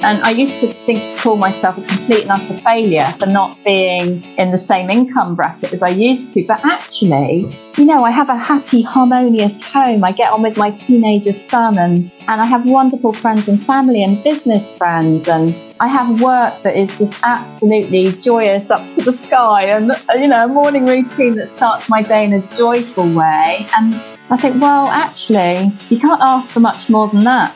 And I used to think, call myself a complete and utter failure for not being in the same income bracket as I used to. But actually, you know, I have a happy, harmonious home. I get on with my teenager son and, and I have wonderful friends and family and business friends. And I have work that is just absolutely joyous up to the sky and, you know, a morning routine that starts my day in a joyful way. And I think, well, actually, you can't ask for much more than that.